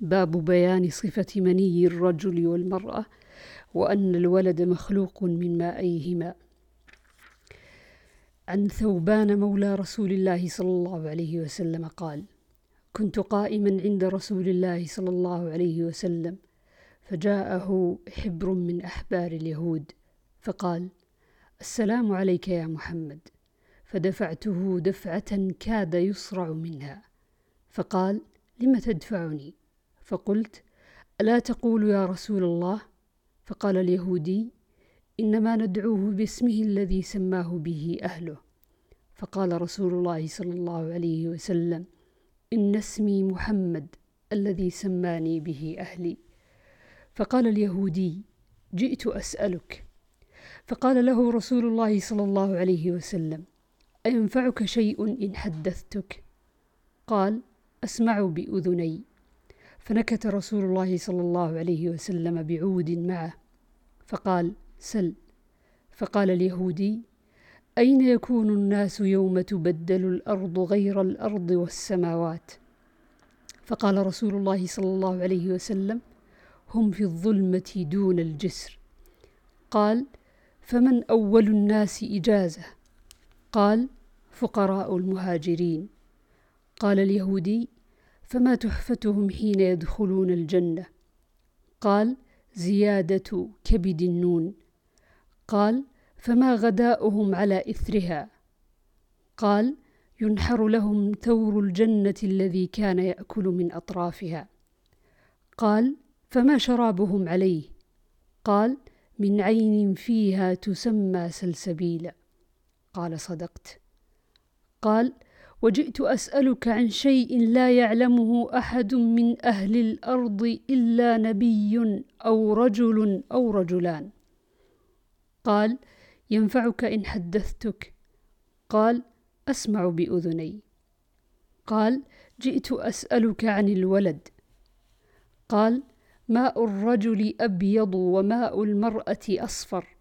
باب بيان صفة مني الرجل والمرأة وأن الولد مخلوق من مائيهما. عن ثوبان مولى رسول الله صلى الله عليه وسلم قال كنت قائما عند رسول الله صلى الله عليه وسلم فجاءه حبر من أحبار اليهود فقال السلام عليك يا محمد. فدفعته دفعة كاد يصرع منها فقال لم تدفعني؟ فقلت ألا تقول يا رسول الله؟ فقال اليهودي إنما ندعوه باسمه الذي سماه به أهله. فقال رسول الله صلى الله عليه وسلم إن اسمي محمد الذي سماني به أهلي. فقال اليهودي جئت أسألك. فقال له رسول الله صلى الله عليه وسلم أينفعك شيء إن حدثتك؟ قال أسمع بأذني. فنكت رسول الله صلى الله عليه وسلم بعود معه فقال سل. فقال اليهودي أين يكون الناس يوم تبدل الأرض غير الأرض والسماوات؟ فقال رسول الله صلى الله عليه وسلم هم في الظلمة دون الجسر. قال فمن أول الناس إجازة؟ قال فقراء المهاجرين. قال اليهودي فما تحفتهم حين يدخلون الجنة؟ قال زيادة كبد النون. قال فما غداؤهم على إثرها؟ قال ينحر لهم ثور الجنة الذي كان يأكل من أطرافها. قال فما شرابهم عليه؟ قال من عين فيها تسمى سلسبيلا قال صدقت. قال وجئت أسألك عن شيء لا يعلمه أحد من أهل الأرض إلا نبي أو رجل أو رجلان. قال ينفعك إن حدثتك. قال أسمع بأذني. قال جئت أسألك عن الولد. قال ماء الرجل أبيض وماء المرأة أصفر.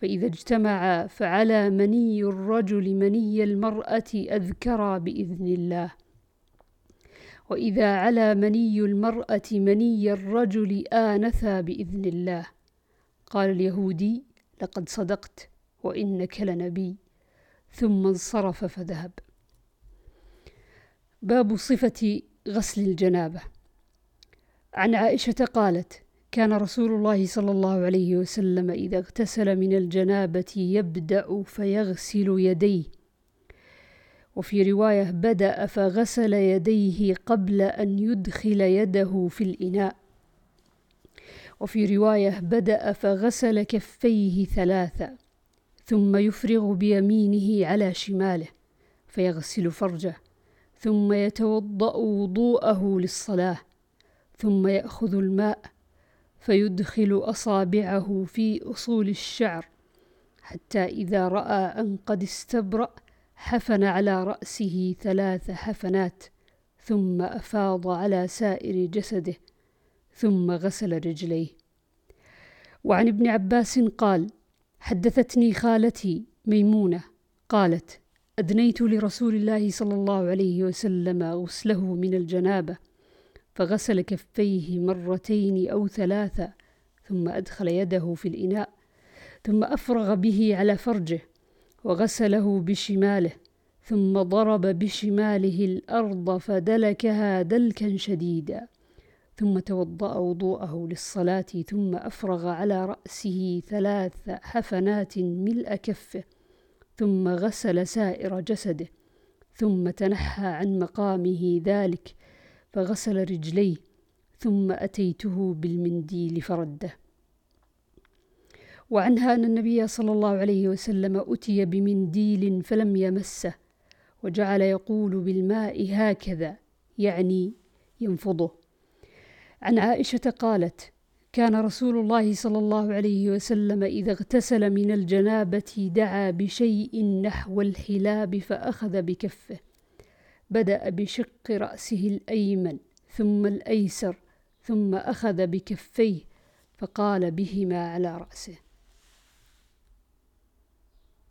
فإذا اجتمعا فعلى مني الرجل مني المرأة أذكرا بإذن الله. وإذا على مني المرأة مني الرجل آنثا بإذن الله. قال اليهودي لقد صدقت وإنك لنبي. ثم انصرف فذهب. باب صفة غسل الجنابة. عن عائشة قالت كان رسول الله صلى الله عليه وسلم إذا اغتسل من الجنابة يبدأ فيغسل يديه. وفي رواية بدأ فغسل يديه قبل أن يدخل يده في الإناء. وفي رواية بدأ فغسل كفيه ثلاثة ثم يفرغ بيمينه على شماله فيغسل فرجه ثم يتوضأ وضوءه للصلاة ثم يأخذ الماء فيدخل أصابعه في أصول الشعر حتى إذا رأى أن قد استبرأ حفن على رأسه ثلاث حفنات ثم أفاض على سائر جسده ثم غسل رجليه. وعن ابن عباس قال حدثتني خالتي ميمونة قالت أدنيت لرسول الله صلى الله عليه وسلم غسله من الجنابة. فغسل كفيه مرتين أو ثلاثة ثم أدخل يده في الإناء ثم أفرغ به على فرجه وغسله بشماله ثم ضرب بشماله الأرض فدلكها دلكا شديدا ثم توضأ وضوءه للصلاة ثم أفرغ على رأسه ثلاث حفنات ملء كفه ثم غسل سائر جسده ثم تنحى عن مقامه ذلك فغسل رجليه ثم أتيته بالمنديل فرده. وعنها أن النبي صلى الله عليه وسلم أتي بمنديل فلم يمسه وجعل يقول بالماء هكذا يعني ينفضه. عن عائشة قالت كان رسول الله صلى الله عليه وسلم إذا اغتسل من الجنابة دعا بشيء نحو الحلاب فأخذ بكفه. بدأ بشق رأسه الأيمن ثم الأيسر ثم أخذ بكفيه فقال بهما على رأسه.